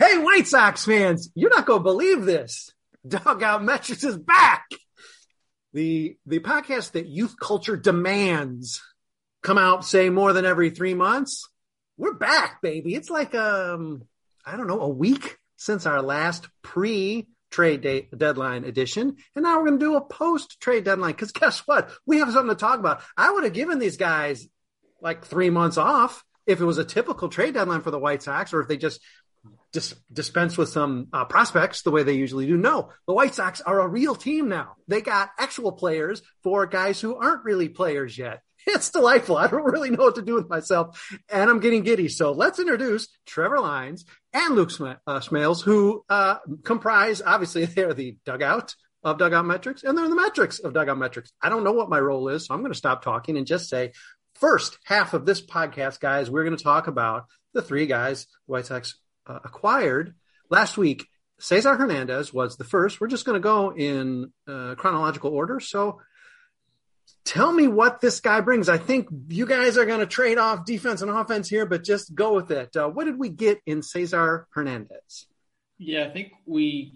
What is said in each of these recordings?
Hey, White Sox fans, you're not going to believe this. Dugout Metrics is back. The the podcast that youth culture demands come out say more than every three months. We're back, baby. It's like um I don't know a week since our last pre trade date deadline edition, and now we're going to do a post trade deadline. Because guess what? We have something to talk about. I would have given these guys like three months off if it was a typical trade deadline for the White Sox, or if they just dis- dispense with some uh, prospects the way they usually do. No, the White Sox are a real team now. They got actual players for guys who aren't really players yet. It's delightful. I don't really know what to do with myself, and I'm getting giddy. So let's introduce Trevor Lyons and Luke Sm- uh, Smailes, who uh, comprise obviously they're the dugout of dugout metrics, and they're the metrics of dugout metrics. I don't know what my role is, so I'm going to stop talking and just say, first half of this podcast, guys, we're going to talk about the three guys the White Sox uh, acquired last week. Cesar Hernandez was the first. We're just going to go in uh, chronological order. So tell me what this guy brings. I think you guys are going to trade off defense and offense here, but just go with it. Uh, what did we get in Cesar Hernandez? Yeah, I think we.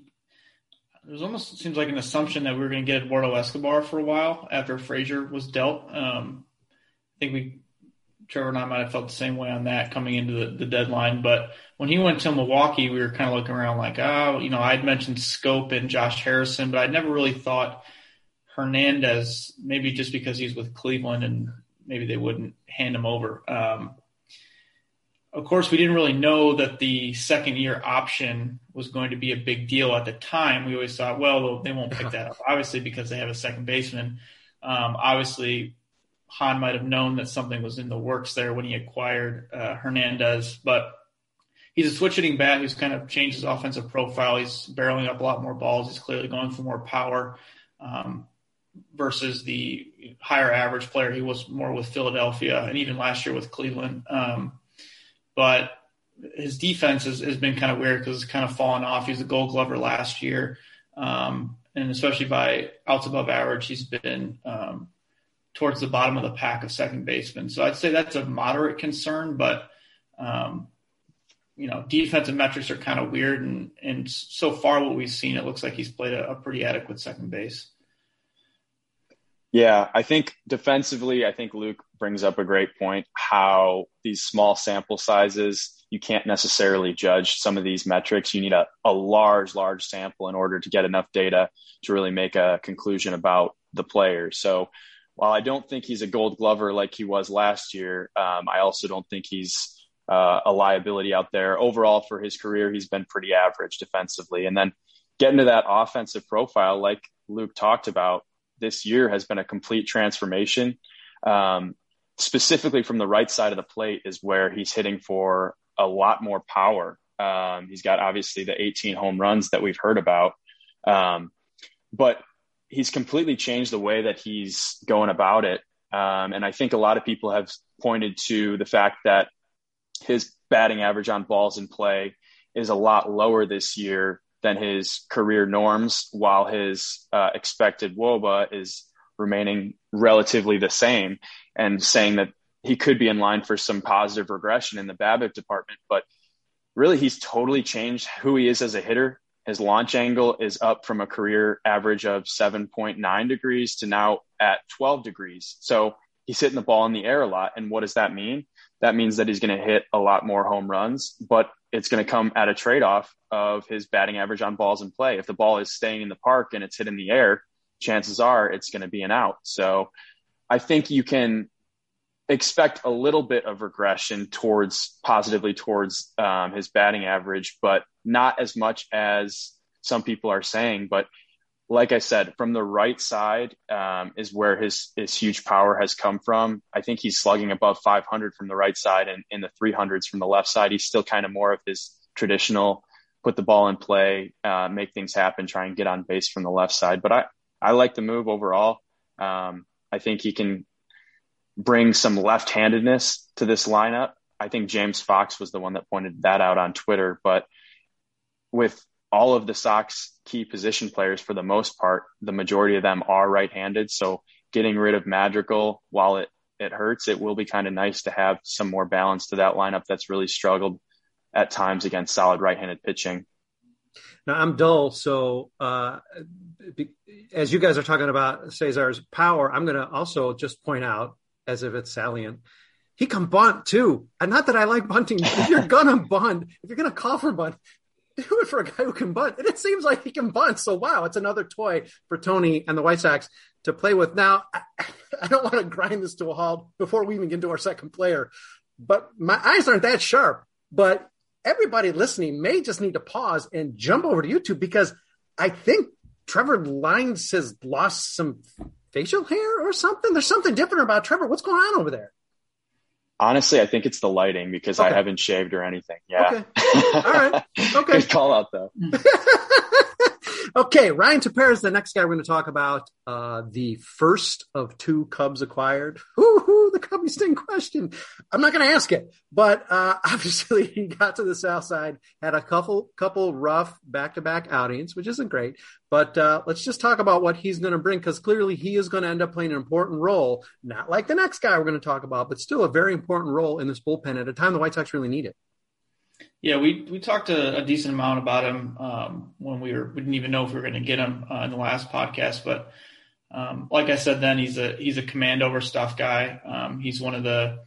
There's almost seems like an assumption that we were going to get Eduardo Escobar for a while after Frazier was dealt. Um, I think we, Trevor and I might have felt the same way on that coming into the, the deadline. But when he went to Milwaukee, we were kind of looking around like, oh, you know, I'd mentioned Schoop and Josh Harrison, but I'd never really thought Hernandez, maybe just because he's with Cleveland and maybe they wouldn't hand him over. Um, of course, we didn't really know that the second year option was going to be a big deal at the time. We always thought, well, they won't pick that up, obviously, because they have a second baseman. Um, obviously, Hahn might have known that something was in the works there when he acquired uh, Hernandez, but he's a switch hitting bat who's kind of changed his offensive profile. He's barreling up a lot more balls. He's clearly going for more power um, versus the higher average player he was more with Philadelphia and even last year with Cleveland. Um, but his defense has, has been kind of weird because it's kind of fallen off. He was a gold glover last year. Um, and especially by outs above average, he's been um, towards the bottom of the pack of second basemen. So I'd say that's a moderate concern, but um, you know, defensive metrics are kind of weird. And, and so far what we've seen, it looks like he's played a, a pretty adequate second base. Yeah, I think defensively, I think Luke brings up a great point how these small sample sizes, you can't necessarily judge some of these metrics. You need a, a large, large sample in order to get enough data to really make a conclusion about the player. So while I don't think he's a gold glover like he was last year, um, I also don't think he's uh, a liability out there. Overall, for his career, he's been pretty average defensively. And then getting to that offensive profile, like Luke talked about, this year has been a complete transformation. Um, specifically from the right side of the plate is where he's hitting for a lot more power. Um, he's got obviously the 18 home runs that we've heard about. Um, but he's completely changed the way that he's going about it. Um, and I think a lot of people have pointed to the fact that his batting average on balls in play is a lot lower this year than his career norms, while his uh, expected WOBA is remaining relatively the same, and saying that he could be in line for some positive regression in the BABIP department. But really, he's totally changed who he is as a hitter. His launch angle is up from a career average of 7.9 degrees to now at 12 degrees. So he's hitting the ball in the air a lot. And what does that mean? That means that he's going to hit a lot more home runs, but it's going to come at a trade off of his batting average on balls in play. If the ball is staying in the park and it's hit in the air, chances are it's going to be an out. So I think you can expect a little bit of regression towards positively towards um, his batting average, but not as much as some people are saying. But like I said, from the right side um, is where his his huge power has come from. I think he's slugging above 500 from the right side and in the 300s from the left side. He's still kind of more of his traditional put the ball in play, uh, make things happen, try and get on base from the left side. But I I like the move overall. Um, I think he can bring some left-handedness to this lineup. I think James Fox was the one that pointed that out on Twitter. But with all of the Sox key position players, for the most part, the majority of them are right-handed. So getting rid of Madrigal, while it it hurts, it will be kind of nice to have some more balance to that lineup that's really struggled at times against solid right-handed pitching. Now I'm dull, so uh, as you guys are talking about Cesar's power, I'm going to also just point out as if it's salient. He can bunt too. And not that I like bunting. If you're gonna bunt, if you're gonna call for bunt, do it for a guy who can bunt. And it seems like he can bunt. So wow, it's another toy for Tony and the White Sox to play with. Now, I, I don't want to grind this to a halt before we even get to our second player, but my eyes aren't that sharp. But everybody listening may just need to pause and jump over to YouTube because I think Trevor Lyons has lost some facial hair or something? There's something different about Trevor. What's going on over there? Honestly, I think it's the lighting because okay. I haven't shaved or anything. Yeah. Okay. All right. Okay. Good call out though. okay, Ryan Tepera is the next guy we're going to talk about. Uh, the first of two Cubs acquired. The Cubby Stink question. I'm not going to ask it, but uh, obviously he got to the South Side, had a couple couple rough back to back outings, which isn't great. But uh, let's just talk about what he's going to bring because clearly he is going to end up playing an important role, not like the next guy we're going to talk about, but still a very important role in this bullpen at a time the White Sox really need it. Yeah, we we talked a, a decent amount about him um, when we were we didn't even know if we were going to get him uh, in the last podcast, but um, like I said, then he's a he's a command over stuff guy. Um, he's one of the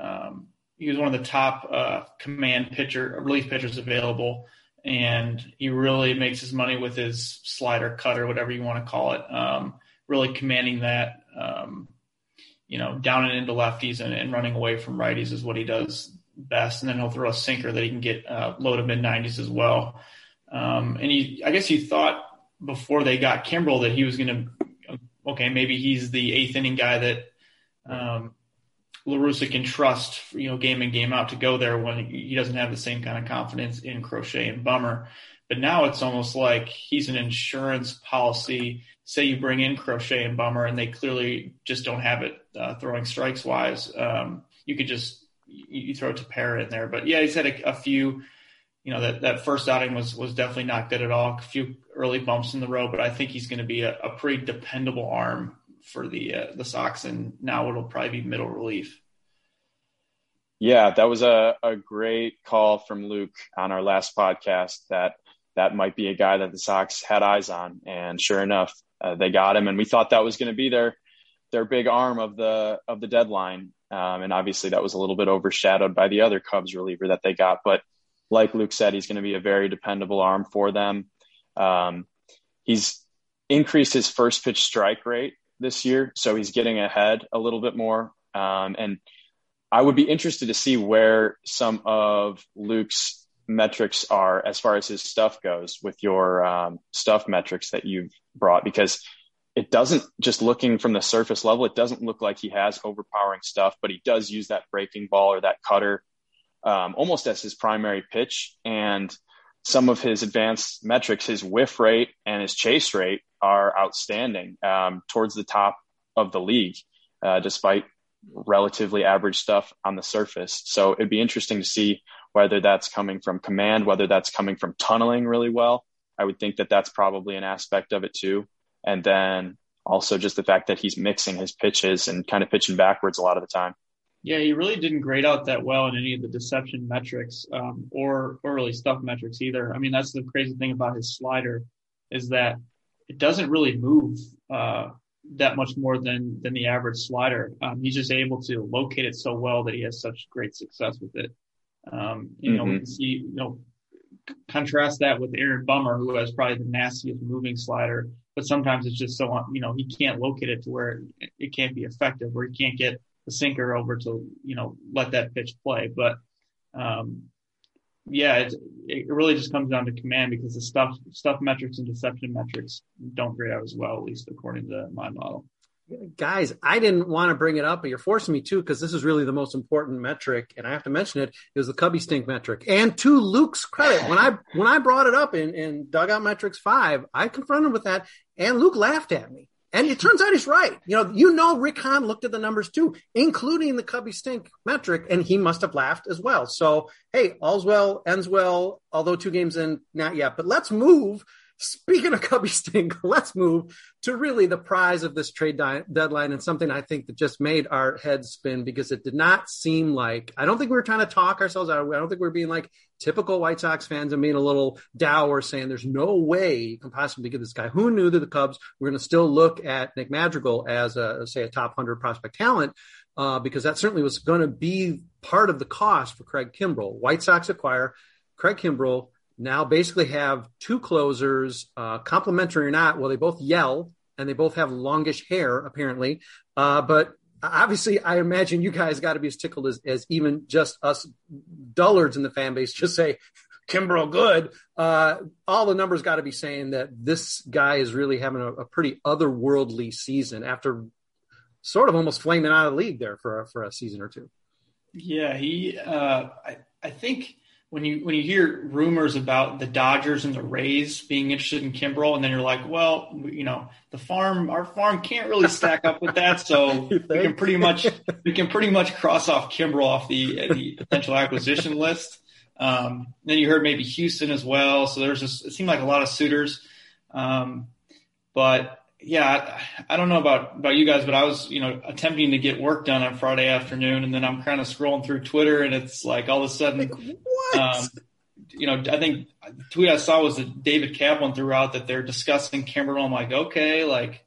um, he was one of the top uh, command pitcher relief pitchers available, and he really makes his money with his slider, cutter, whatever you want to call it. Um, really commanding that, um, you know, down and into lefties and, and running away from righties is what he does best, and then he'll throw a sinker that he can get uh, low to mid 90s as well. Um, and he, I guess you thought before they got Kimbrel that he was going to, okay, maybe he's the eighth inning guy that um, La Russa can trust, you know, game in game out to go there when he doesn't have the same kind of confidence in Crochet and Bummer. But now it's almost like he's an insurance policy. Say you bring in Crochet and Bummer, and they clearly just don't have it uh, throwing strikes wise. Um, you could just you, throw Tepera in there. But yeah, he's had a, a, few. You know that that first outing was was definitely not good at all. A few early bumps in the road, but I think he's going to be a, a, pretty dependable arm for the uh, the Sox, and now it'll probably be middle relief. Yeah, that was a, a great call from Luke on our last podcast. That that might be a guy that the Sox had eyes on, and sure enough, uh, they got him. And we thought that was going to be their their big arm of the of the deadline. Um, and obviously that was a little bit overshadowed by the other Cubs reliever that they got. But like Luke said, he's going to be a very dependable arm for them. Um, he's increased his first pitch strike rate this year, so he's getting ahead a little bit more. Um, and I would be interested to see where some of Luke's metrics are as far as his stuff goes with your um, stuff metrics that you've brought because it doesn't just looking from the surface level it doesn't look like he has overpowering stuff but he does use that breaking ball or that cutter um, almost as his primary pitch and some of his advanced metrics his whiff rate and his chase rate are outstanding um, towards the top of the league uh, despite relatively average stuff on the surface so it'd be interesting to see whether that's coming from command, whether that's coming from tunneling really well. I would think that that's probably an aspect of it too. And then also just the fact that he's mixing his pitches and kind of pitching backwards a lot of the time. Yeah, he really didn't grade out that well in any of the deception metrics um, or or really stuff metrics either. I mean, that's the crazy thing about his slider is that it doesn't really move uh, that much more than than the average slider. Um, he's just able to locate it so well that he has such great success with it. Um, you mm-hmm. know, we can see, you know, contrast that with Aaron Bummer, who has probably the nastiest moving slider, but sometimes it's just so, you know, he can't locate it to where it, can't be effective where he can't get the sinker over to, you know, let that pitch play. But, um, yeah, it, it really just comes down to command because the stuff, stuff metrics and deception metrics don't grade out as well, at least according to my model guys, I didn't want to bring it up, but you're forcing me to because this is really the most important metric, and I have to mention it. Is the Cubby Stink metric, and to Luke's credit, when I when I brought it up in in Dugout Metrics Five, I confronted with that, and Luke laughed at me. And it turns out he's right. You know, you know, Rick Hahn looked at the numbers too, including the Cubby Stink metric, and he must have laughed as well. So, hey, all's well, ends well, although two games in, not yet. But let's move Speaking of Cubby Stink, let's move to really the prize of this trade di- deadline and something I think that just made our heads spin because it did not seem like I don't think we were trying to talk ourselves out. I don't think we are being like typical White Sox fans and being a little dour saying there's no way you can possibly get this guy. Who knew that the Cubs were going to still look at Nick Madrigal as a say a top hundred prospect talent? Uh, because that certainly was going to be part of the cost for Craig Kimbrel. White Sox acquire Craig Kimbrel now basically have two closers, uh, complementary or not. Well, they both yell and they both have longish hair, apparently. Uh, but obviously, I imagine you guys got to be as tickled as, as even just us dullards in the fan base just say, Kimbrel good. Uh, all the numbers got to be saying that this guy is really having a, a, pretty otherworldly season after sort of almost flaming out of the league there for, for a season or two. Yeah, he, uh, I, I think when you when you hear rumors about the Dodgers and the Rays being interested in Kimbrel, and then you're like, well, you know, the farm, our farm can't really stack up with that, so we can pretty much we can pretty much cross off Kimbrel off the the potential acquisition list. Um, then you heard maybe Houston as well, so there's just it seemed like a lot of suitors, um, but yeah, I, I, don't know about, about you guys, but I was, you know, attempting to get work done on Friday afternoon and then I'm kind of scrolling through Twitter and it's like all of a sudden, like, um, you know, I think the tweet I saw was that David Kaplan threw out that they're discussing Kimbrel. I'm like, okay, like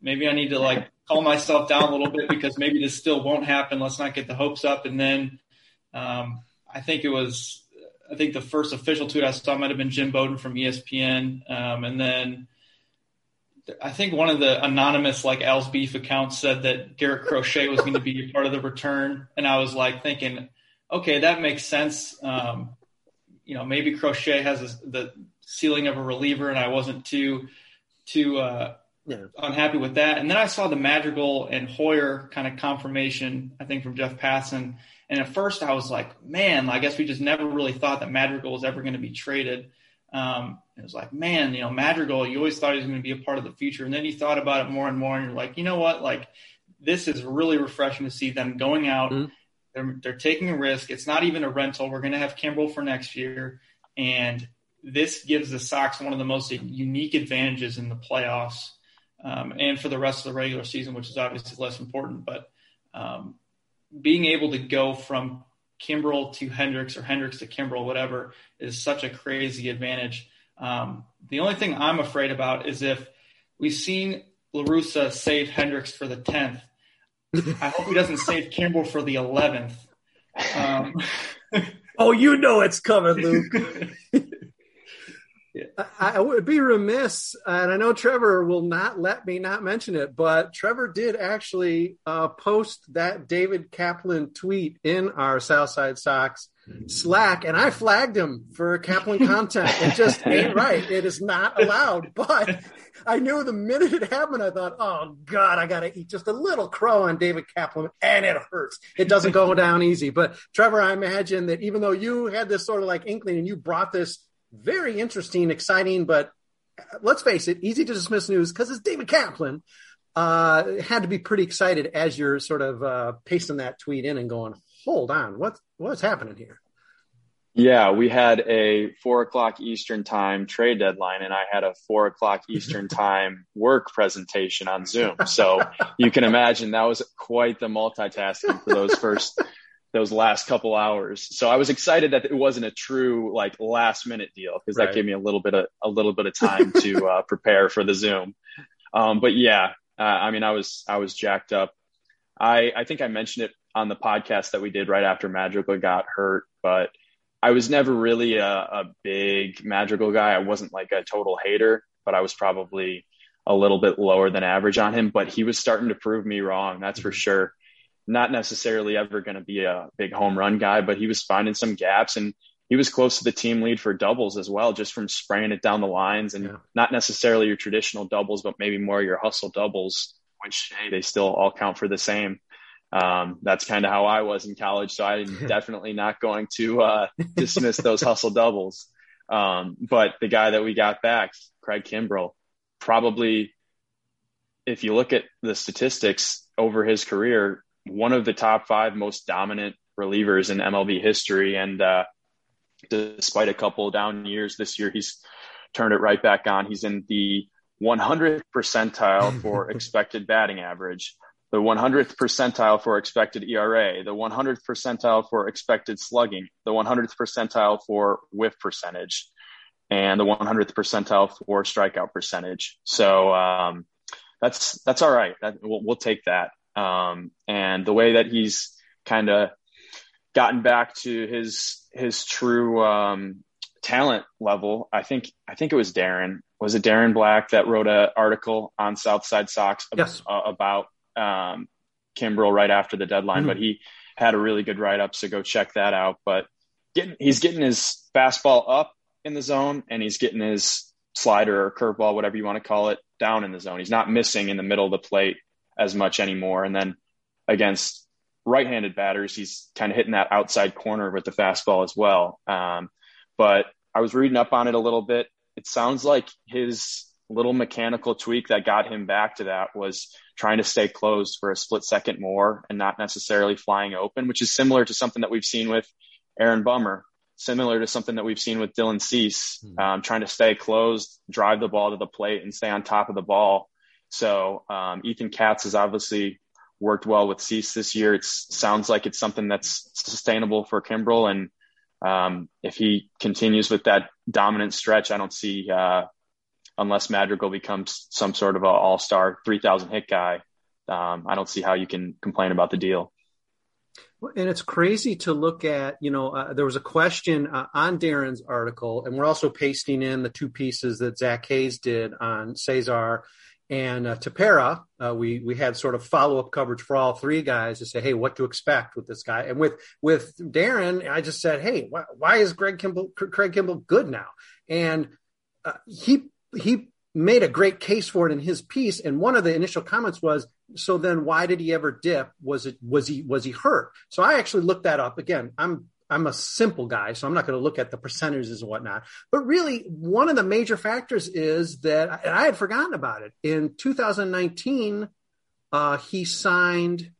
maybe I need to like calm myself down a little bit because maybe this still won't happen. Let's not get the hopes up. And then, um, I think it was, I think the first official tweet I saw might have been Jim Bowden from ESPN. Um, and then, I think one of the anonymous like Al's Beef accounts said that Garrett Crochet was going to be a part of the return, and I was like thinking, okay, that makes sense. Um, you know, maybe Crochet has a, the ceiling of a reliever, and I wasn't too too uh, yeah. unhappy with that. And then I saw the Madrigal and Hoyer kind of confirmation, I think from Jeff Passan. And at first I was like, man, I guess we just never really thought that Madrigal was ever going to be traded. Um, it was like, man, you know, Madrigal, you always thought he was going to be a part of the future. And then you thought about it more and more, and you're like, you know what? Like, this is really refreshing to see them going out. Mm-hmm. They're, they're taking a risk. It's not even a rental. We're going to have Kimbrel for next year. And this gives the Sox one of the most unique advantages in the playoffs um, and for the rest of the regular season, which is obviously less important. But um, being able to go from Kimbrel to Hendriks or Hendriks to Kimbrel, whatever, is such a crazy advantage. Um, the only thing I'm afraid about is if we've seen La Russa save Hendriks for the 10th. I hope he doesn't save Kimbrel for the 11th. Um, oh, you know it's coming, Luke. yeah. I, I would be remiss, and I know Trevor will not let me not mention it, but Trevor did actually uh, post that David Kaplan tweet in our Southside Sox Slack, and I flagged him for Kaplan content. It just ain't right. It is not allowed. But I knew the minute it happened, I thought, oh God, I got to eat just a little crow on David Kaplan, and it hurts. It doesn't go down easy. But Trevor, I imagine that even though you had this sort of like inkling and you brought this very interesting, exciting, but let's face it, easy to dismiss news because it's David Kaplan. Uh, had to be pretty excited as you're sort of uh, pasting that tweet in and going, hold on, what's what's happening here? Yeah, we had a four o'clock Eastern time trade deadline, and I had a four o'clock Eastern time work presentation on Zoom. So you can imagine that was quite the multitasking for those first those last couple hours. So I was excited that it wasn't a true like last minute deal because right. that gave me a little bit of a little bit of time to uh, prepare for the Zoom. Um, but yeah, uh, I mean, I was I was jacked up. I I think I mentioned it on the podcast that we did right after Madrigal got hurt, but I was never really a, a big Madrigal guy. I wasn't like a total hater, but I was probably a little bit lower than average on him. But he was starting to prove me wrong. That's for sure not necessarily ever going to be a big home run guy, but he was finding some gaps and he was close to the team lead for doubles as well, just from spraying it down the lines and yeah. not necessarily your traditional doubles, but maybe more your hustle doubles, which hey, they still all count for the same. Um, that's kind of how I was in college. So I'm definitely not going to uh, dismiss those hustle doubles. Um, but the guy that we got back, Craig Kimbrel, probably, if you look at the statistics over his career, one of the top five most dominant relievers in MLB history. And uh, despite a couple down years this year, he's turned it right back on. He's in the 100th percentile for expected batting average, the 100th percentile for expected ERA, the 100th percentile for expected slugging, the 100th percentile for whiff percentage, and the 100th percentile for strikeout percentage. So um, that's that's all right. That, we'll, we'll take that. Um, and the way that he's kind of gotten back to his his true um, talent level, I think I think it was Darren. Was it Darren Black that wrote an article on Southside Sox yes. uh, about um, Kimbrel right after the deadline? Mm-hmm. But he had a really good write up, so go check that out. But getting, he's getting his fastball up in the zone, and he's getting his slider or curveball, whatever you want to call it, down in the zone. He's not missing in the middle of the plate as much anymore. And then against right-handed batters, he's kind of hitting that outside corner with the fastball as well. Um, but I was reading up on it a little bit. It sounds like his little mechanical tweak that got him back to that was trying to stay closed for a split second more and not necessarily flying open, which is similar to something that we've seen with Aaron Bummer, similar to something that we've seen with Dylan Cease, hmm. um, trying to stay closed, drive the ball to the plate and stay on top of the ball so um, Ethan Katz has obviously worked well with Cease this year. It sounds like it's something that's sustainable for Kimbrel, and um, if he continues with that dominant stretch, I don't see uh, unless Madrigal becomes some sort of an all-star 3,000 hit guy. Um, I don't see how you can complain about the deal. And it's crazy to look at, you know, uh, there was a question uh, on Darren's article, and we're also pasting in the two pieces that Zach Hayes did on Cesar and uh, Tepera, uh, we we had sort of follow up coverage for all three guys to say, hey, what to expect with this guy. And with with Darren, I just said, hey, why, why is Greg Kimbrel Craig Kimbrel good now? And uh, he he made a great case for it in his piece. And one of the initial comments was, so then why did he ever dip? Was it was he was he hurt? So I actually looked that up. Again, I'm I'm a simple guy, so I'm not going to look at the percentages and whatnot. But really, one of the major factors is that, and I had forgotten about it. In 2019, uh, he signed.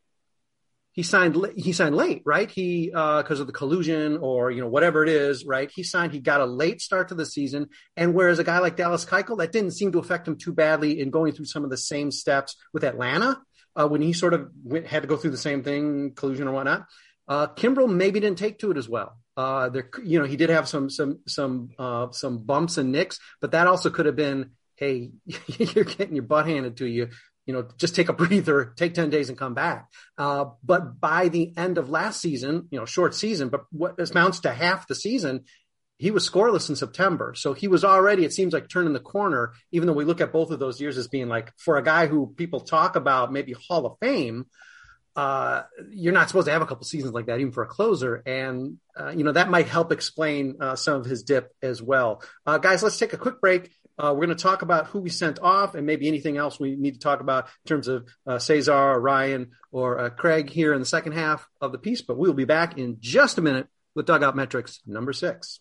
He signed. He signed late, right? He because uh, of the collusion or you know whatever it is, right? He signed. He got a late start to the season, and whereas a guy like Dallas Keuchel, that didn't seem to affect him too badly in going through some of the same steps with Atlanta uh, when he sort of went, had to go through the same thing, collusion or whatnot. Uh, Kimbrel maybe didn't take to it as well. Uh, there, you know, he did have some some some uh, some bumps and nicks, but that also could have been, hey, you're getting your butt handed to you. You know, just take a breather, take ten days and come back. Uh, but by the end of last season, you know, short season, but what amounts to half the season, he was scoreless in September. So he was already, it seems like turning the corner, even though we look at both of those years as being like, for a guy who people talk about maybe Hall of Fame, uh, you're not supposed to have a couple seasons like that, even for a closer. And, uh, you know, that might help explain uh, some of his dip as well. Uh, guys, let's take a quick break. Uh, we're going to talk about who we sent off and maybe anything else we need to talk about in terms of uh, Cesar or Ryan or Craig here in the second half of the piece. But we'll be back in just a minute with Dugout Metrics number six.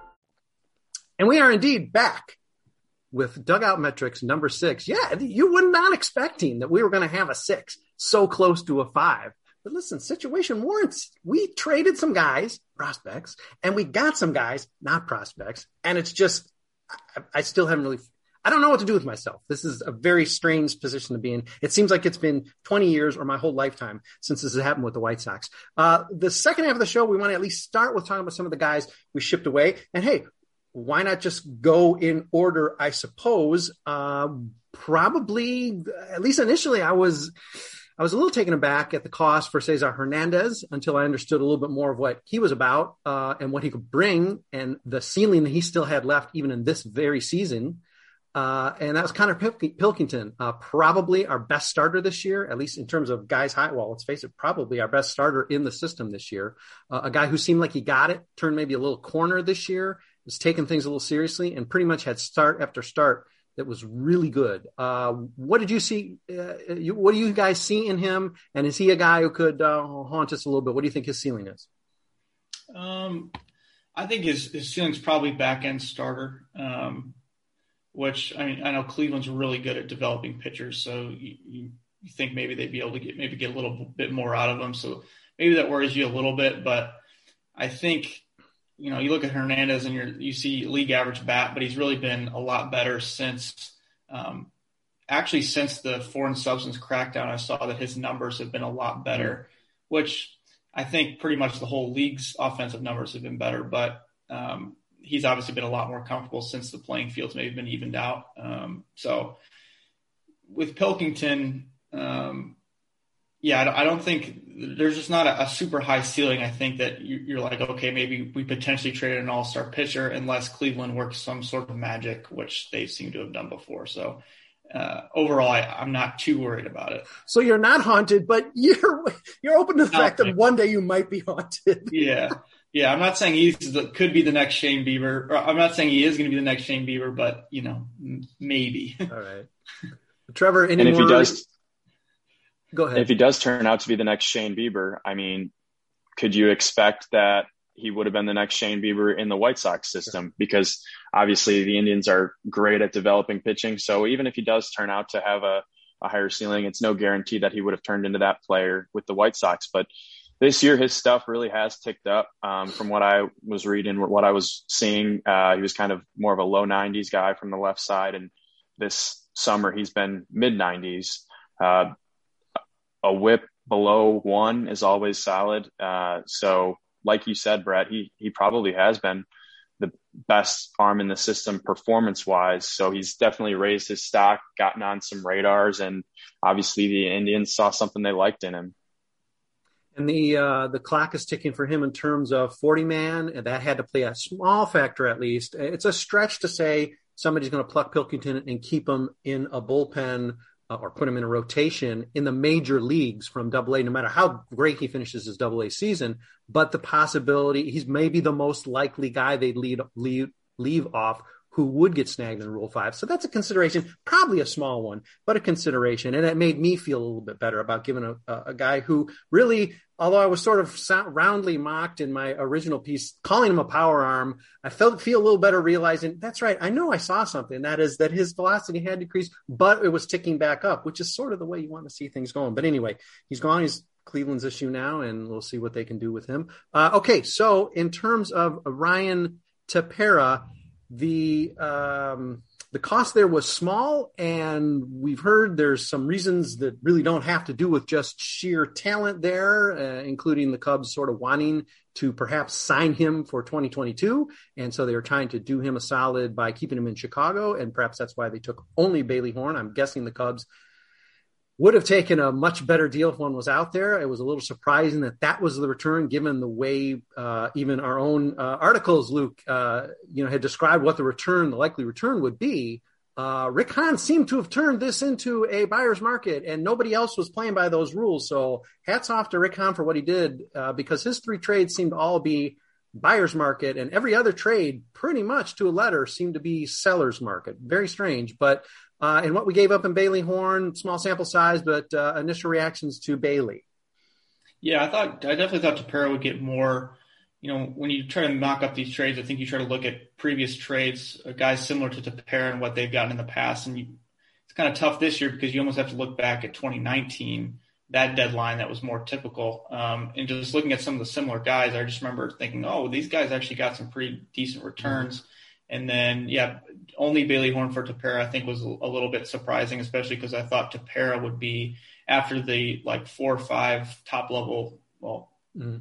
And we are indeed back with dugout metrics number six. Yeah, you were not expecting that we were going to have a six so close to a five. But listen, situation warrants. We traded some guys, prospects, and we got some guys, not prospects. And it's just, I, I still haven't really I don't know what to do with myself. This is a very strange position to be in. It seems like it's been 20 years or my whole lifetime since this has happened with the White Sox. Uh, the second half of the show, we want to at least start with talking about some of the guys we shipped away. And hey, why not just go in order? I suppose. Uh, probably, at least initially, I was. I was a little taken aback at the cost for Cesar Hernandez until I understood a little bit more of what he was about uh, and what he could bring and the ceiling that he still had left even in this very season. Uh, and that was Connor Pilkington, uh, probably our best starter this year, at least in terms of guys high. Well, let's face it, probably our best starter in the system this year. Uh, a guy who seemed like he got it, turned maybe a little corner this year, was taking things a little seriously, and pretty much had start after start that was really good. Uh, what did you see? Uh, you, what do you guys see in him? And is he a guy who could uh, haunt us a little bit? What do you think his ceiling is? Um, I think his his ceiling's probably back end starter. Um, which I mean, I know Cleveland's really good at developing pitchers, so you, you, think maybe they'd be able to get maybe get a little bit more out of them. So maybe that worries you a little bit, but I think you know you look at Hernandez and you you see league average bat, but he's really been a lot better since. Um, actually, since the foreign substance crackdown, I saw that his numbers have been a lot better, which I think pretty much the whole league's offensive numbers have been better. But um, he's obviously been a lot more comfortable since the playing fields maybe been evened out. Um, so with Pilkington, um, yeah, I don't think there's just not a, a, super high ceiling. I think that you, are like, okay, maybe we potentially traded an all star pitcher unless Cleveland works some sort of magic, which they seem to have done before. So uh, overall, I, am not too worried about it. So you're not haunted, but you're you're open to the fact that one day you might be haunted. yeah, yeah, I'm not saying he could be the next Shane Bieber. Or I'm not saying he is going to be the next Shane Bieber, but you know, maybe. All right, Trevor. and if he does, go ahead. If he does turn out to be the next Shane Bieber, I mean, could you expect that he would have been the next Shane Bieber in the White Sox system? Because obviously the Indians are great at developing pitching. So even if he does turn out to have a, a higher ceiling, it's no guarantee that he would have turned into that player with the White Sox. But this year his stuff really has ticked up um, from what I was reading, what I was seeing. Uh, he was kind of more of a low 90s guy from the left side, and this summer he's been mid 90s. Uh, a whip below one is always solid. Uh, so, like you said, Brett, he he probably has been the best arm in the system performance wise. So he's definitely raised his stock, gotten on some radars, and obviously the Indians saw something they liked in him and the uh, the clock is ticking for him in terms of 40 man, and that had to play a small factor at least. It's a stretch to say somebody's going to pluck Pilkington and keep him in a bullpen uh, or put him in a rotation in the major leagues from Double A, no matter how great he finishes his Double A season. But the possibility he's maybe the most likely guy they'd lead, leave leave off who would get snagged in Rule 5. So that's a consideration, probably a small one, but a consideration. And it made me feel a little bit better about giving a, a guy who really, although I was sort of roundly mocked in my original piece, calling him a power arm, I felt feel a little better realizing that's right. I know I saw something. That is that his velocity had decreased, but it was ticking back up, which is sort of the way you want to see things going. But anyway, he's gone. He's Cleveland's issue now, and we'll see what they can do with him. Uh, okay, so in terms of Ryan Tepera, the um, the cost there was small, and we've heard there's some reasons that really don't have to do with just sheer talent there, uh, including the Cubs sort of wanting to perhaps sign him for 2022, and so they were trying to do him a solid by keeping him in Chicago, and perhaps that's why they took only Bailey Horn. I'm guessing the Cubs would have taken a much better deal if one was out there. It was a little surprising that that was the return, given the way uh, even our own uh, articles, Luke, uh, you know, had described what the return, the likely return would be. Uh, Rick Hahn seemed to have turned this into a buyer's market, and nobody else was playing by those rules. So hats off to Rick Hahn for what he did, uh, because his three trades seemed to all be buyer's market, and every other trade, pretty much to a letter, seemed to be seller's market. Very strange, but uh, and what we gave up in Bailey Horn, small sample size, but uh, initial reactions to Bailey. Yeah, I thought I definitely thought Tepera would get more. You know, when you try to knock up these trades, I think you try to look at previous trades, guys similar to Tepera and what they've gotten in the past, and you, it's kind of tough this year because you almost have to look back at 2019, that deadline that was more typical. Um, and just looking at some of the similar guys, I just remember thinking, oh, these guys actually got some pretty decent returns. Mm-hmm. And then, yeah, only Bailey Horn for Tepera, I think, was a little bit surprising, especially because I thought Tepera would be after the like four or five top level, well, mm-hmm.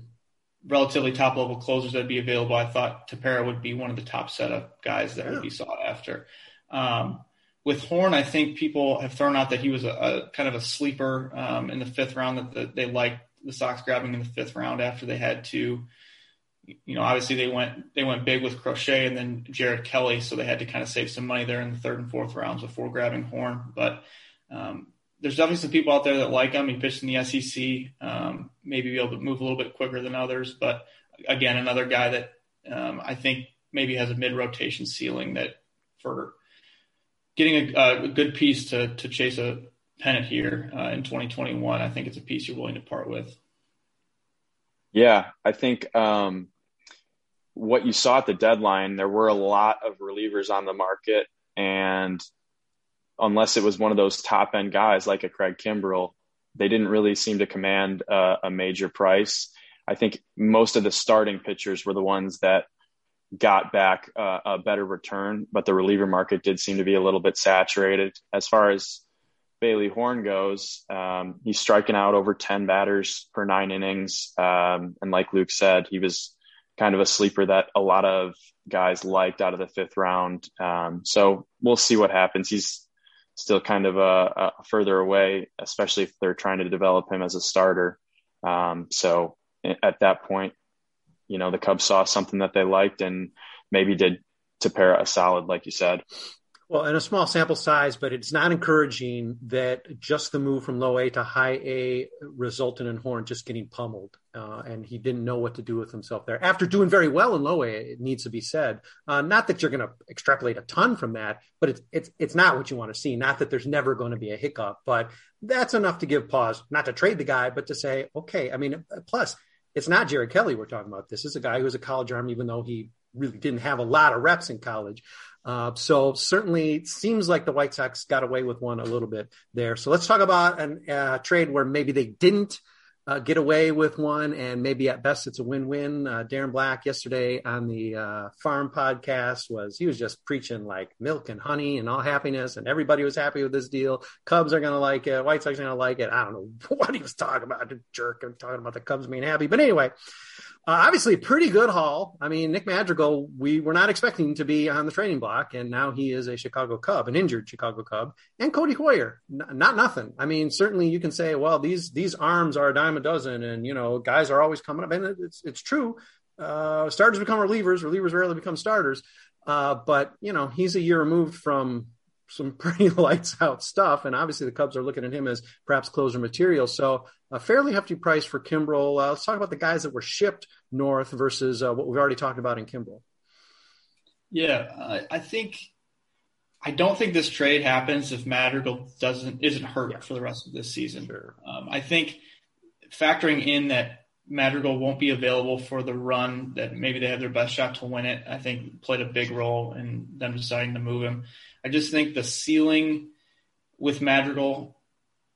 relatively top level closers that'd be available. I thought Tepera would be one of the top setup guys that yeah. would be sought after. Um, with Horn, I think people have thrown out that he was a, a kind of a sleeper um, in the fifth round that the, they liked the Sox grabbing in the fifth round after they had to you know, obviously they went they went big with Crochet and then Jared Kelley, so they had to kind of save some money there in the third and fourth rounds before grabbing Horn. But um, there's definitely some people out there that like him. He pitched in the SEC, um, maybe be able to move a little bit quicker than others. But again, another guy that um, I think maybe has a mid rotation ceiling that for getting a, a, good piece to to chase a pennant here uh, in 2021, I think it's a piece you're willing to part with. Yeah, I think um, what you saw at the deadline, there were a lot of relievers on the market, and unless it was one of those top end guys like a Craig Kimbrel, they didn't really seem to command a major price. I think most of the starting pitchers were the ones that got back uh, a better return, but the reliever market did seem to be a little bit saturated. As far as Bailey Horn goes, um, he's striking out over 10 batters per nine innings. Um, and like Luke said, he was kind of a sleeper that a lot of guys liked out of the fifth round. Um, so we'll see what happens. He's still kind of a, a, further away, especially if they're trying to develop him as a starter. Um, so at that point, you know, the Cubs saw something that they liked and maybe did Tepera solid, like you said. Well, in a small sample size, but it's not encouraging that just the move from low A to high A resulted in Horn just getting pummeled. Uh, and he didn't know what to do with himself there. After doing very well in low A, it needs to be said. Uh, not that you're going to extrapolate a ton from that, but it's, it's, it's not what you want to see. Not that there's never going to be a hiccup, but that's enough to give pause, not to trade the guy, but to say, okay, I mean, plus, it's not Jared Kelley we're talking about. This is a guy who's a college arm, even though he really didn't have a lot of reps in college. Uh, so certainly seems like the White Sox got away with one a little bit there. So let's talk about a uh, trade where maybe they didn't uh, get away with one, and maybe at best it's a win-win. Uh, Darren Black yesterday on the uh, Farm podcast was he was just preaching like milk and honey and all happiness, and everybody was happy with this deal. Cubs are going to like it. White Sox are going to like it. I don't know what he was talking about. Jerk, I'm talking about the Cubs being happy, but anyway. Uh, obviously, pretty good haul. I mean, Nick Madrigal, we were not expecting to be on the trading block, and now he is a Chicago Cub, an injured Chicago Cub, and Cody Heuer, n- not nothing. I mean, certainly you can say, well, these these arms are a dime a dozen, and you know, guys are always coming up, and it's it's true. Uh, starters become relievers, relievers rarely become starters. Uh, but you know, he's a year removed from some pretty lights out stuff. And obviously the Cubs are looking at him as perhaps closer material. So a fairly hefty price for Kimbrel. Uh, let's talk about the guys that were shipped north versus uh, what we've already talked about in Kimbrel. Yeah, I, I think I don't think this trade happens if Madrigal doesn't isn't hurt yeah. for the rest of this season. Sure. Um, I think factoring in that Madrigal won't be available for the run that maybe they have their best shot to win it. I think played a big role in them deciding to move him. I just think the ceiling with Madrigal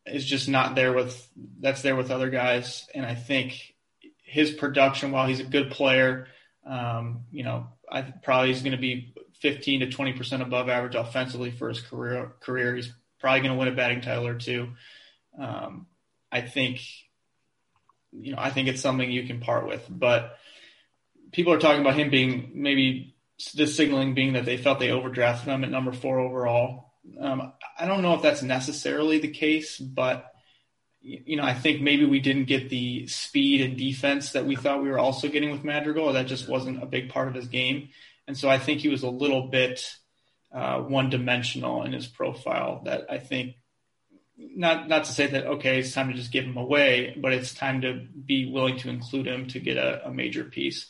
is just not there with that's there with other guys, and I think his production, while he's a good player, um, you know, I probably he's going to be 15 to 20 percent above average offensively for his career. Career, he's probably going to win a batting title or two. Um, I think, you know, I think it's something you can part with, but people are talking about him being maybe the signaling being that they felt they overdrafted him at number four overall. Um, I don't know if that's necessarily the case, but you know, I think maybe we didn't get the speed and defense that we thought we were also getting with Madrigal, or that just wasn't a big part of his game. And so I think he was a little bit uh, one dimensional in his profile that I think not not to say that okay it's time to just give him away but it's time to be willing to include him to get a, a major piece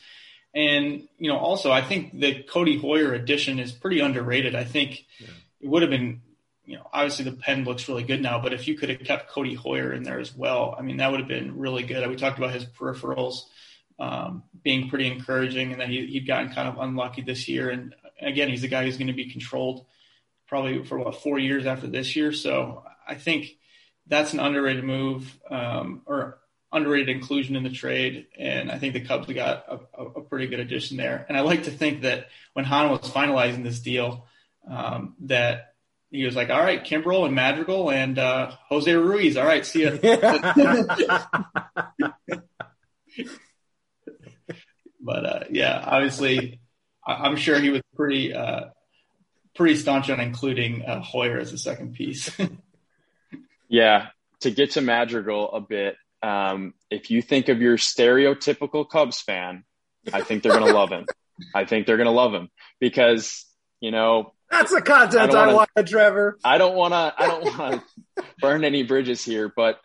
and you know also i think the Codi Heuer addition is pretty underrated i think yeah. it would have been you know obviously the pen looks really good now but if you could have kept Codi Heuer in there as well i mean that would have been really good we talked about his peripherals um, being pretty encouraging, and that he, he'd gotten kind of unlucky this year. And again, he's a guy who's going to be controlled probably for what four years after this year. So I think that's an underrated move um, or underrated inclusion in the trade. And I think the Cubs got a, a, pretty good addition there. And I like to think that when Hahn was finalizing this deal, um, that he was like, all right, Kimbrel and Madrigal and uh, Jose Ruiz. All right, see ya. But uh, yeah, obviously, I'm sure he was pretty uh, pretty staunch on including uh, Heuer as a second piece. yeah, to get to Madrigal a bit, um, if you think of your stereotypical Cubs fan, I think they're going to love him. I think they're going to love him because you know that's the content I, I want, Trevor. I don't want to. I don't want to burn any bridges here, but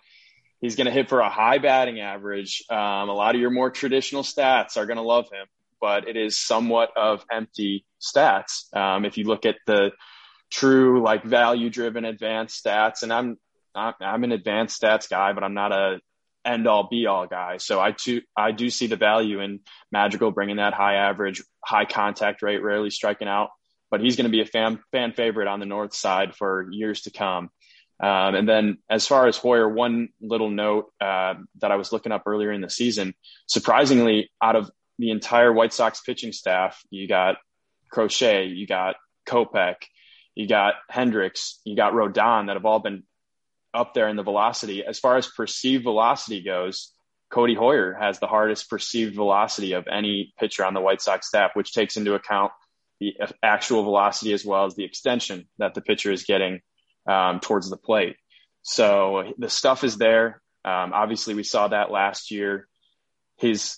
He's going to hit for a high batting average. Um, a lot of your more traditional stats are going to love him, but it is somewhat of empty stats. Um, if you look at the true like value driven advanced stats, and I'm, I'm an advanced stats guy, but I'm not a end all be all guy. So I too, I do see the value in Madrigal bringing that high average, high contact rate, rarely striking out, but he's going to be a fan, fan favorite on the North side for years to come. Um, and then as far as Heuer, one little note uh, that I was looking up earlier in the season, surprisingly, out of the entire White Sox pitching staff, you got Crochet, you got Kopech, you got Hendriks, you got Rodon that have all been up there in the velocity. As far as perceived velocity goes, Codi Heuer has the hardest perceived velocity of any pitcher on the White Sox staff, which takes into account the actual velocity as well as the extension that the pitcher is getting um, towards the plate. So the stuff is there. Um, obviously, we saw that last year. His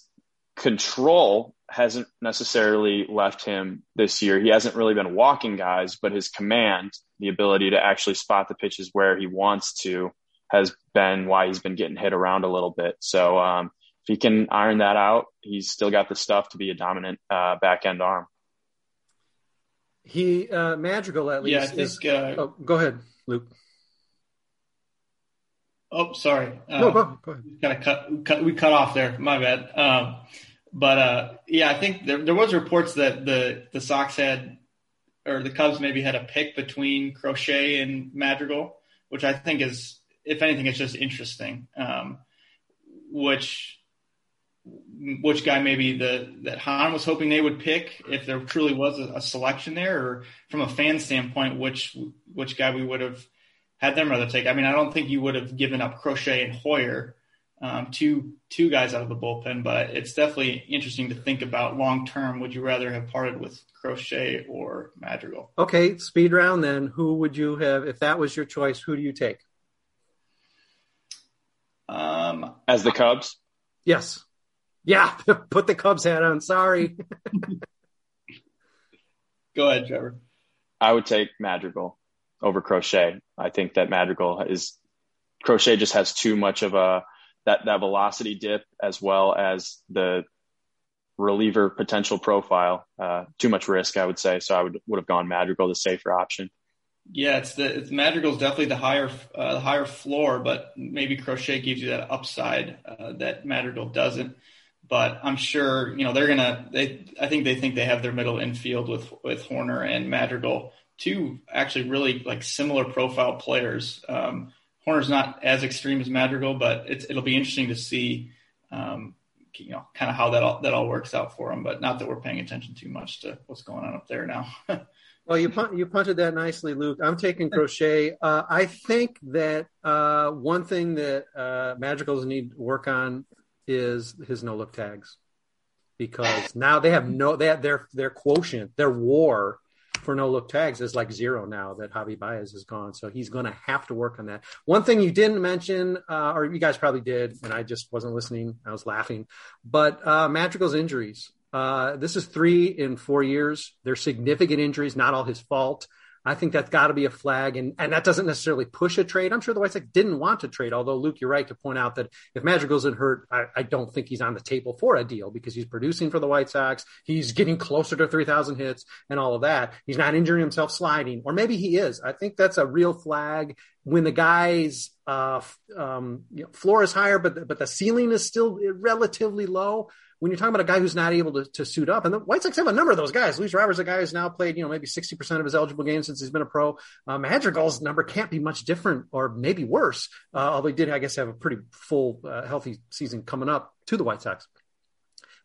control hasn't necessarily left him this year. He hasn't really been walking guys, but his command, the ability to actually spot the pitches where he wants to, has been why he's been getting hit around a little bit. So um, if he can iron that out, he's still got the stuff to be a dominant uh, back end arm. He uh, Madrigal at least. Yeah, I think. Is, uh, oh, go ahead. Luke. Oh, sorry. no, go, go ahead. Kind of cut, cut, we cut off there. My bad. Um, but uh, yeah, I think there, there was reports that the the Sox had, or the Cubs maybe had a pick between Crochet and Madrigal, which I think is, if anything, it's just interesting. Um, which which guy maybe the that Hahn was hoping they would pick if there truly was a, a, selection there, or from a fan standpoint, which which guy we would have had them rather take. I mean, I don't think you would have given up Crochet and Heuer, um, two two guys out of the bullpen, but it's definitely interesting to think about long term. Would you rather have parted with Crochet or Madrigal? Okay, speed round then. Who would you have if that was your choice? Who do you take? Um, as the Cubs. Yes. Yeah, put the Cubs hat on. Sorry. Go ahead, Trevor. I would take Madrigal. over Crochet. I think that Madrigal is Crochet just has too much of a that that velocity dip as well as the reliever potential profile. Uh, too much risk, I would say. So I would would have gone Madrigal, the safer option. Yeah, it's the it's Madrigal's definitely the higher uh, the higher floor, but maybe Crochet gives you that upside uh, that Madrigal doesn't. But I'm sure you know they're gonna. They I think they think they have their middle infield with with Hoerner and Madrigal, two actually really like similar profile players. Um, Hoerner's not as extreme as Madrigal, but it'll be interesting to see. Um, you know, kind of how that all, that all works out for him. but not that we're paying attention too much to what's going on up there now. Well, you punt, you punted that nicely, Luke. I'm taking crochet. Uh, I think that uh, one thing that uh, Madrigals need to work on is his no look tags, because now they have no they have their their quotient, their WAR for no look tags is like zero now that Javi Baez is gone. So he's going to have to work on that. One thing you didn't mention, uh, or you guys probably did, and I just wasn't listening. I was laughing, but uh, Madrigal's injuries. Uh, this is three in four years. They're significant injuries, not all his fault. I think that's got to be a flag, and and that doesn't necessarily push a trade. I'm sure the White Sox didn't want to trade, although Luke, you're right to point out that if Madrigal's in hurt, I, I don't think he's on the table for a deal because he's producing for the White Sox. He's getting closer to 3,000 hits and all of that. He's not injuring himself sliding, or maybe he is. I think that's a real flag when the guy's uh, um, you know, floor is higher, but but the ceiling is still relatively low when you're talking about a guy who's not able to, to suit up, and the White Sox have a number of those guys. Luis Robert's, a guy who's now played, you know, maybe 60% of his eligible games since he's been a pro. Uh, Madrigal's number can't be much different or maybe worse, uh, although he did, I guess, have a pretty full, uh, healthy season coming up to the White Sox.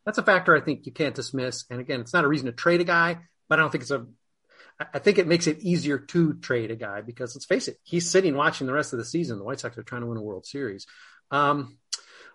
That's a factor I think you can't dismiss. And again, it's not a reason to trade a guy, but I don't think it's a I think it makes it easier to trade a guy because let's face it, he's sitting watching the rest of the season. The White Sox are trying to win a World Series. Um,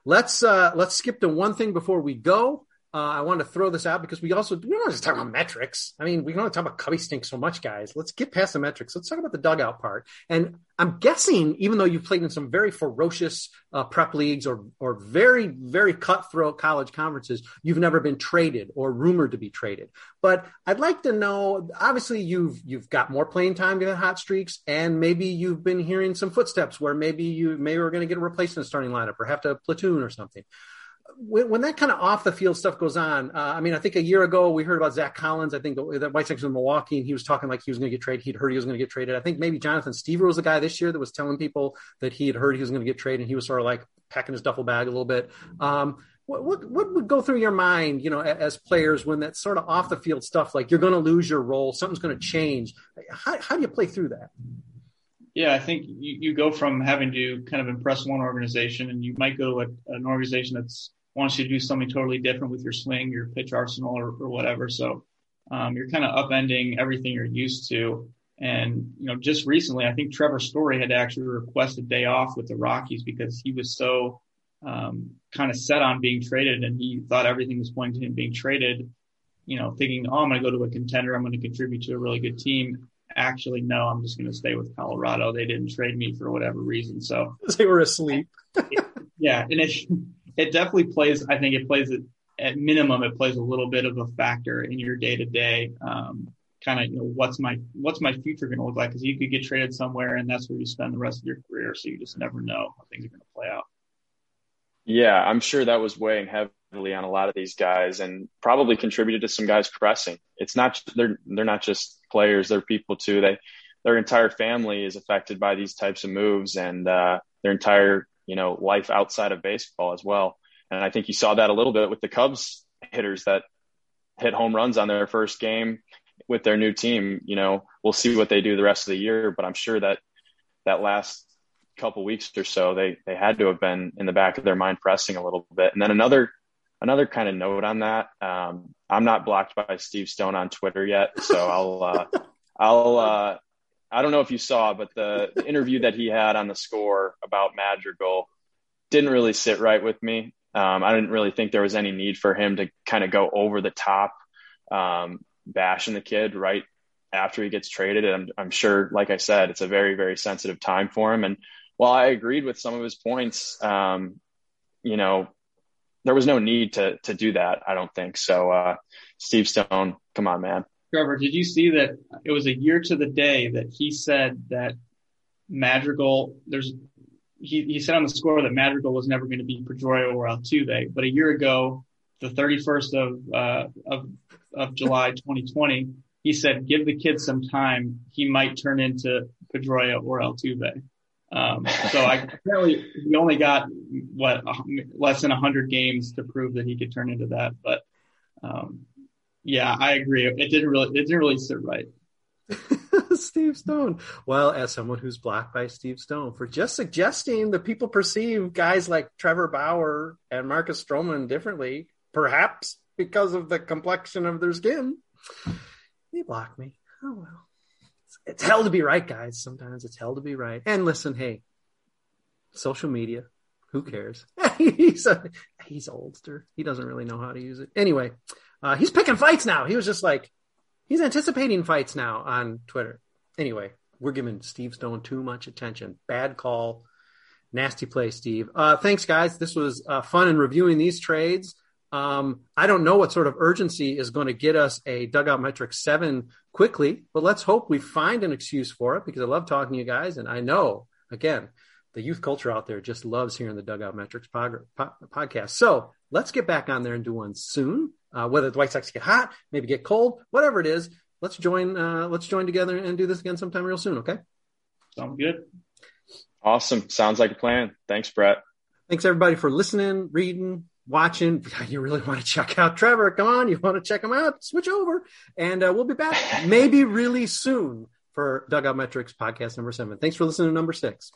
Let's uh, let's skip to one thing before we go. Uh, I want to throw this out because we also we don't just talk about metrics. I mean, we only talk about Cubby stink so much, guys. Let's get past the metrics. Let's talk about the dugout part. And I'm guessing, even though you've played in some very ferocious uh, prep leagues or or very very cutthroat college conferences, you've never been traded or rumored to be traded. But I'd like to know. Obviously, you've you've got more playing time, given hot streaks, and maybe you've been hearing some footsteps where maybe you maybe we're going to get a replacement starting lineup or have to platoon or something when, when, that kind of off the field stuff goes on, uh, I mean, I think a year ago we heard about Zack Collins. I think the White Sox in Milwaukee, and he was talking like he was going to get traded. He'd heard he was going to get traded. I think maybe Jonathan Stiever was the guy this year that was telling people that he had heard he was going to get traded, and he was sort of like packing his duffel bag a little bit. Um, what, what, what would go through your mind, you know, as players when that sort of off the field stuff, like you're going to lose your role, something's going to change? How, how do you play through that? Yeah, I think you, you go from having to kind of impress one organization, and you might go to a, an organization that's wants you to do something totally different with your swing, your pitch arsenal, or, or whatever. So um, you're kind of upending everything you're used to. And you know, just recently, I think Trevor Story had to actually request a day off with the Rockies because he was so um, kind of set on being traded, and he thought everything was pointing to him being traded. You know, thinking, oh, I'm going to go to a contender. I'm going to contribute to a really good team. Actually, no, I'm just going to stay with Colorado. They didn't trade me for whatever reason. So they were asleep. yeah, and it it definitely plays. I think it plays it at minimum. It plays a little bit of a factor in your day to day. Kind of, you know, what's my what's my future going to look like? Because you could get traded somewhere, and that's where you spend the rest of your career. So you just never know how things are going to play out. Yeah, I'm sure that was weighing heavily on a lot of these guys, and probably contributed to some guys pressing. It's not they're they're not just players; they're people too. They their entire family is affected by these types of moves, and uh, their entire you know, life outside of baseball as well. And I think you saw that a little bit with the Cubs hitters that hit home runs on their first game with their new team. You know, we'll see what they do the rest of the year, but I'm sure that that last couple weeks or so, they they had to have been in the back of their mind pressing a little bit. And then another another kind of note on that. Um, I'm not blocked by Steve Stone on Twitter yet, so I'll uh, I'll uh, I don't know if you saw, but the, the interview that he had on the score about Madrigal didn't really sit right with me. Um, I didn't really think there was any need for him to kind of go over the top, um, bashing the kid right after he gets traded. And I'm, I'm sure, like I said, it's a very, very sensitive time for him. And while I agreed with some of his points, um, you know, there was no need to to do that. I don't think so. Uh, Steve Stone, come on, man. Trevor, did you see that it was a year to the day that he said that Madrigal, there's, he, he said on the score that Madrigal was never going to be Pedroia or Altuve, but a year ago, the 31st of, uh, of, of July 2020, he said, give the kid some time. He might turn into Pedroia or Altuve. Um, so I apparently he only got what less than hundred games to prove that he could turn into that. But um, yeah, I agree. It didn't really it didn't really sit right. Steve Stone. Well, as someone who's blocked by Steve Stone for just suggesting that people perceive guys like Trevor Bauer and Marcus Stroman differently, perhaps because of the complexion of their skin, he blocked me. Oh well it's hell to be right, guys. Sometimes it's hell to be right. And listen, hey, social media, who cares? he's a, he's oldster. He doesn't really know how to use it. Anyway, uh, he's picking fights now. He was just like, he's anticipating fights now on Twitter. Anyway, we're giving Steve Stone too much attention. Bad call. Nasty play, Steve. Uh, thanks, guys. This was uh, fun in reviewing these trades. Um, I don't know what sort of urgency is going to get us a dugout metric seven quickly, but let's hope we find an excuse for it because I love talking to you guys. And I know, again, the youth culture out there just loves hearing the dugout metrics pod- pod- podcast. So let's get back on there and do one soon. Uh, whether the White Sox get hot, maybe get cold, whatever it is, let's join, uh, let's join together and do this again sometime real soon. Okay. Sounds good. Awesome. Sounds like a plan. Thanks, Brett. Thanks everybody for listening, reading, watching, you really want to check out Trevor, come on, you want to check him out, switch over. And uh, we'll be back maybe really soon for Dugout Metrics podcast number seven. Thanks for listening to number six.